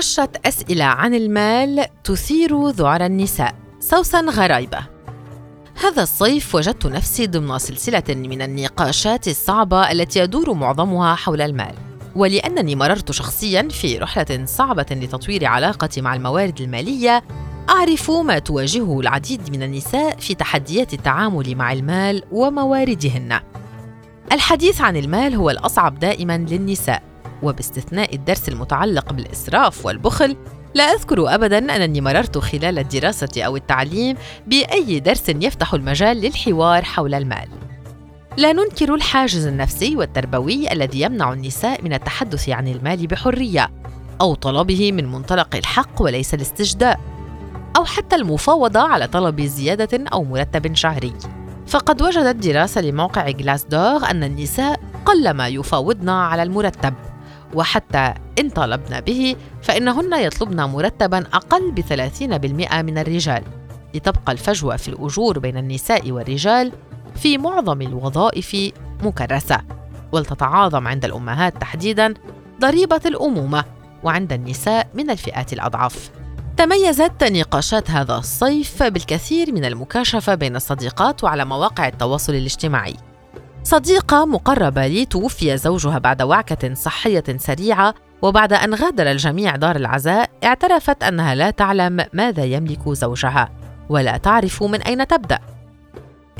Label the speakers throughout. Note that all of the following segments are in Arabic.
Speaker 1: عشرة أسئلة عن المال تثير ذعر النساء. سوسن غرايبة. هذا الصيف وجدت نفسي ضمن سلسلة من النقاشات الصعبة التي يدور معظمها حول المال. ولأنني مررت شخصيا في رحلة صعبة لتطوير علاقتي مع الموارد المالية أعرف ما تواجهه العديد من النساء في تحديات التعامل مع المال ومواردهن. الحديث عن المال هو الأصعب دائما للنساء. وباستثناء الدرس المتعلق بالإسراف والبخل لا أذكر أبدا أنني مررت خلال الدراسة أو التعليم بأي درس يفتح المجال للحوار حول المال. لا ننكر الحاجز النفسي والتربوي الذي يمنع النساء من التحدث عن المال بحرية أو طلبه من منطلق الحق وليس الاستجداء، أو حتى المفاوضة على طلب زيادة أو مرتب شهري. فقد وجدت دراسة لموقع جلاس دور أن النساء قلما يفاوضن على المرتب وحتى إن طالبنا به فإنهن يطلبن مرتبا أقل بثلاثين بالمئة من الرجال. لتبقى الفجوة في الأجور بين النساء والرجال في معظم الوظائف مكرسة. ولتتعاظم عند الأمهات تحديدا ضريبة الأمومة وعند النساء من الفئات الأضعف تميزت نقاشات هذا الصيف بالكثير من المكاشفة بين الصديقات وعلى مواقع التواصل الاجتماعي. صديقة مقربة لي توفي زوجها بعد وعكة صحية سريعة وبعد أن غادر الجميع دار العزاء اعترفت أنها لا تعلم ماذا يملك زوجها ولا تعرف من أين تبدأ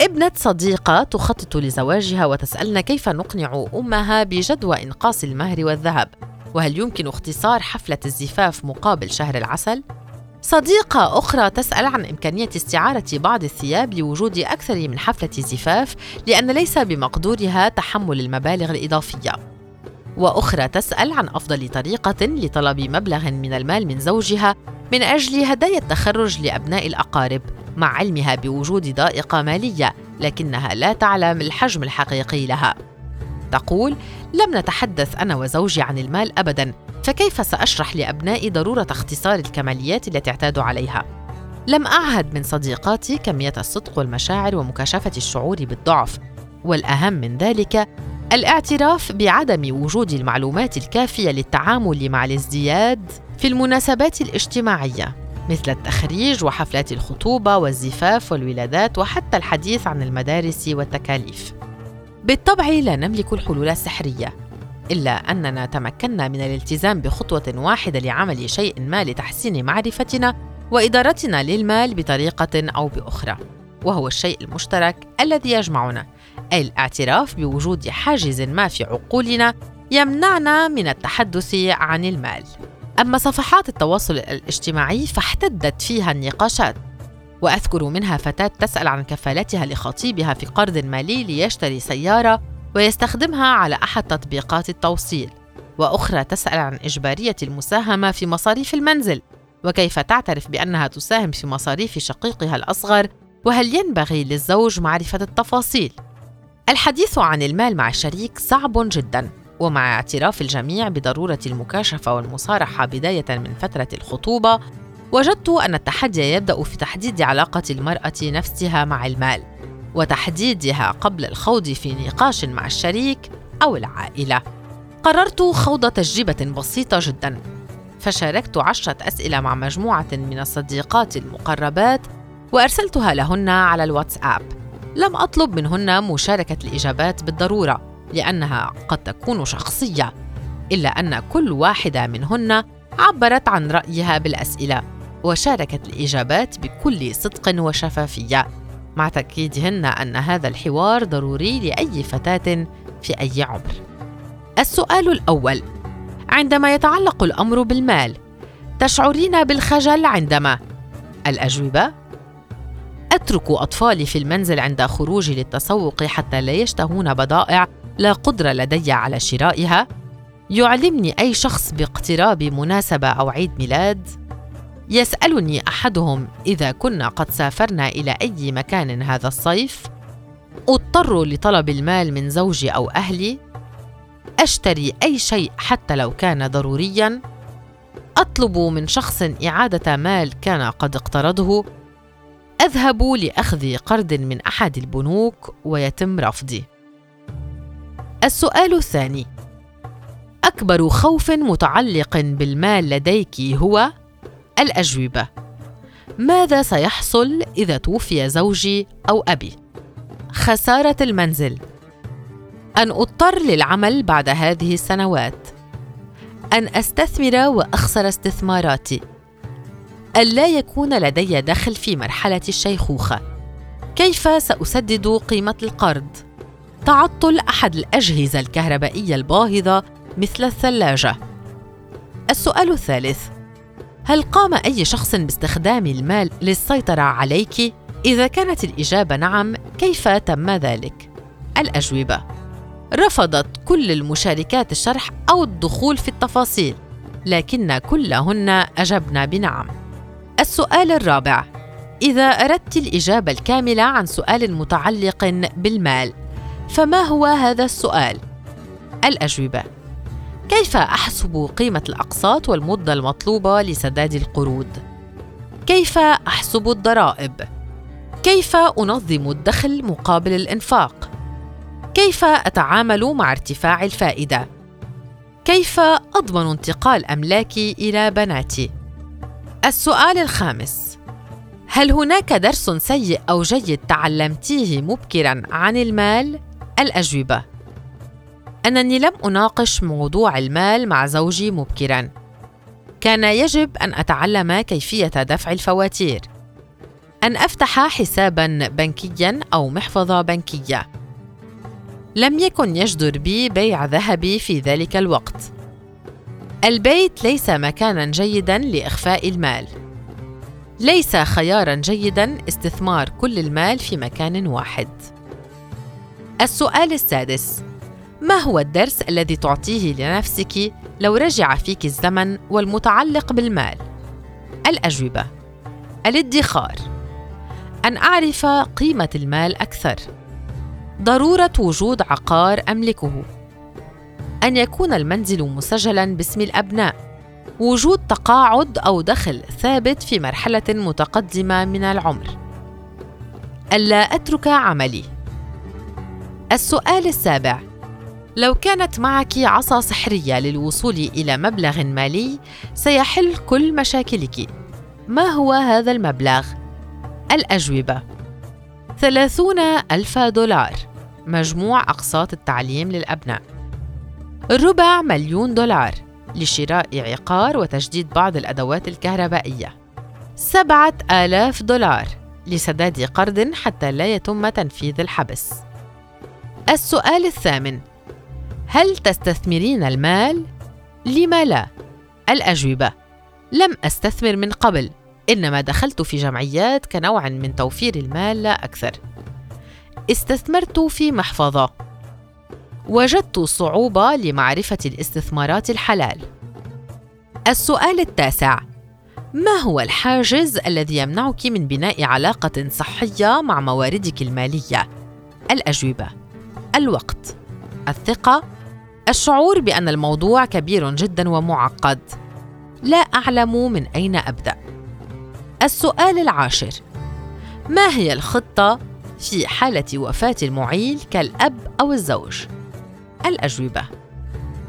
Speaker 1: ابنة صديقة تخطط لزواجها وتسألنا كيف نقنع أمها بجدوى إنقاص المهر والذهب وهل يمكن اختصار حفلة الزفاف مقابل شهر العسل؟ صديقة أخرى تسأل عن إمكانية استعارة بعض الثياب لوجود أكثر من حفلة زفاف لأن ليس بمقدورها تحمل المبالغ الإضافية. وأخرى تسأل عن أفضل طريقة لطلب مبلغ من المال من زوجها من أجل هدايا التخرج لأبناء الأقارب مع علمها بوجود ضائقة مالية لكنها لا تعلم الحجم الحقيقي لها. تقول: لم نتحدث أنا وزوجي عن المال أبداً فكيف سأشرح لأبنائي ضرورة اختصار الكماليات التي اعتادوا عليها؟ لم أعهد من صديقاتي كمية الصدق والمشاعر ومكاشفة الشعور بالضعف والأهم من ذلك الاعتراف بعدم وجود المعلومات الكافية للتعامل مع الازدياد في المناسبات الاجتماعية مثل التخريج وحفلات الخطوبة والزفاف والولادات وحتى الحديث عن المدارس والتكاليف. بالطبع لا نملك الحلول السحرية إلا أننا تمكنا من الالتزام بخطوة واحدة لعمل شيء ما لتحسين معرفتنا وإدارتنا للمال بطريقة أو بأخرى وهو الشيء المشترك الذي يجمعنا أي الاعتراف بوجود حاجز ما في عقولنا يمنعنا من التحدث عن المال. أما صفحات التواصل الاجتماعي فاحتدت فيها النقاشات وأذكر منها فتاة تسأل عن كفالتها لخطيبها في قرض مالي ليشتري سيارة ويستخدمها على أحد تطبيقات التوصيل وأخرى تسأل عن إجبارية المساهمة في مصاريف المنزل. وكيف تعترف بأنها تساهم في مصاريف شقيقها الأصغر؟ وهل ينبغي للزوج معرفة التفاصيل؟ الحديث عن المال مع الشريك صعب جدا ومع اعتراف الجميع بضرورة المكاشفة والمصارحة بداية من فترة الخطوبة وجدت أن التحدي يبدأ في تحديد علاقة المرأة نفسها مع المال. وتحديدها قبل الخوض في نقاش مع الشريك أو العائلة. قررت خوض تجربة بسيطة جدا فشاركت عشرة أسئلة مع مجموعة من الصديقات المقربات وأرسلتها لهن على الواتساب. لم أطلب منهن مشاركة الإجابات بالضرورة لأنها قد تكون شخصية، إلا أن كل واحدة منهن عبرت عن رأيها بالأسئلة وشاركت الإجابات بكل صدق وشفافية مع تأكيدهن أن هذا الحوار ضروري لأي فتاة في أي عمر. السؤال الأول: عندما يتعلق الأمر بالمال، تشعرين بالخجل عندما؟ الأجوبة: أترك أطفالي في المنزل عند خروجي للتسوق حتى لا يشتهون بضائع لا قدرة لدي على شرائها؟ يعلمني أي شخص باقتراب مناسبة أو عيد ميلاد؟ يسألني أحدهم إذا كنا قد سافرنا إلى أي مكان هذا الصيف؟ أضطر لطلب المال من زوجي أو أهلي؟ أشتري أي شيء حتى لو كان ضروريا؟ أطلب من شخص إعادة مال كان قد اقترضه؟ أذهب لأخذ قرض من أحد البنوك ويتم رفضي. السؤال الثاني أكبر خوف متعلق بالمال لديك هو الأجوبة. ماذا سيحصل إذا توفي زوجي أو أبي؟ خسارة المنزل. أن أضطر للعمل بعد هذه السنوات. أن أستثمر وأخسر استثماراتي. أن لا يكون لدي دخل في مرحلة الشيخوخة. كيف سأسدد قيمة القرض؟ تعطل أحد الأجهزة الكهربائية الباهظة مثل الثلاجة. السؤال الثالث. هل قام أي شخص باستخدام المال للسيطرة عليك؟ إذا كانت الإجابة نعم كيف تم ذلك؟ الأجوبة رفضت كل المشاركات الشرح أو الدخول في التفاصيل لكن كلهن أجبن بنعم. السؤال الرابع إذا أردت الإجابة الكاملة عن سؤال متعلق بالمال فما هو هذا السؤال؟ الأجوبة كيف أحسب قيمة الأقساط والمدة المطلوبة لسداد القروض؟ كيف أحسب الضرائب؟ كيف أنظم الدخل مقابل الإنفاق؟ كيف أتعامل مع ارتفاع الفائدة؟ كيف أضمن انتقال أملاكي إلى بناتي؟ السؤال الخامس هل هناك درس سيء أو جيد تعلمتيه مبكرا عن المال؟ الأجوبة أنني لم أناقش موضوع المال مع زوجي مبكرا. كان يجب أن أتعلم كيفية دفع الفواتير. أن أفتح حسابا بنكيا أو محفظة بنكية. لم يكن يجدر بي بيع ذهبي في ذلك الوقت. البيت ليس مكانا جيدا لإخفاء المال. ليس خيارا جيدا استثمار كل المال في مكان واحد. السؤال السادس. ما هو الدرس الذي تعطيه لنفسك لو رجع فيك الزمن والمتعلق بالمال؟ الأجوبة الادخار. أن أعرف قيمة المال أكثر. ضرورة وجود عقار أملكه. أن يكون المنزل مسجلا باسم الأبناء. وجود تقاعد أو دخل ثابت في مرحلة متقدمة من العمر. ألا أترك عملي؟ السؤال السابع لو كانت معك عصا سحرية للوصول إلى مبلغ مالي سيحل كل مشاكلك. ما هو هذا المبلغ؟ الأجوبة ثلاثون ألف دولار مجموع أقساط التعليم للأبناء. ربع مليون دولار لشراء عقار وتجديد بعض الأدوات الكهربائية. سبعة آلاف دولار لسداد قرض حتى لا يتم تنفيذ الحبس. السؤال الثامن هل تستثمرين المال؟ لم لا؟ الأجوبة لم أستثمر من قبل إنما دخلت في جمعيات كنوع من توفير المال لا أكثر استثمرت في محفظة وجدت صعوبة لمعرفة الاستثمارات الحلال السؤال التاسع ما هو الحاجز الذي يمنعك من بناء علاقة صحية مع مواردك المالية؟ الأجوبة الوقت الثقة الشعور بأن الموضوع كبير جدا ومعقد. لا أعلم من أين أبدأ. السؤال العاشر. ما هي الخطة في حالة وفاة المعيل كالأب أو الزوج؟ الأجوبة.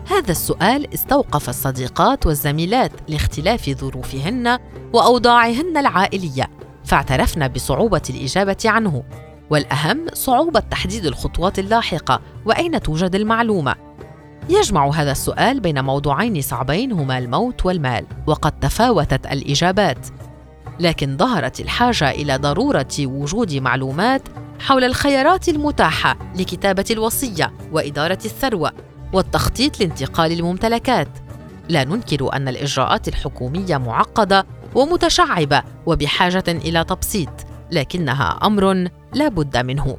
Speaker 1: هذا السؤال استوقف الصديقات والزميلات لاختلاف ظروفهن وأوضاعهن العائلية فاعترفن بصعوبة الإجابة عنه. والأهم صعوبة تحديد الخطوات اللاحقة وأين توجد المعلومة؟ يجمع هذا السؤال بين موضوعين صعبين هما الموت والمال وقد تفاوتت الإجابات. لكن ظهرت الحاجة إلى ضرورة وجود معلومات حول الخيارات المتاحة لكتابة الوصية وإدارة الثروة والتخطيط لانتقال الممتلكات. لا ننكر أن الإجراءات الحكومية معقدة ومتشعبة وبحاجة إلى تبسيط لكنها أمر لا بد منه.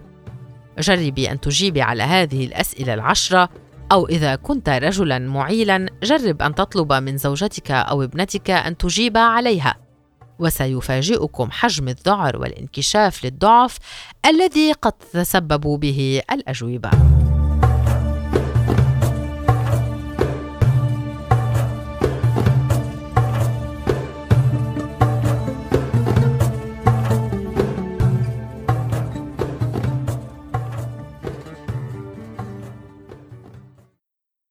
Speaker 1: جربي أن تجيبي على هذه الأسئلة العشرة أو إذا كنت رجلا معيلا جرب أن تطلب من زوجتك أو ابنتك أن تجيب عليها. وسيفاجئكم حجم الذعر والانكشاف للضعف الذي قد تتسبب به الأجوبة.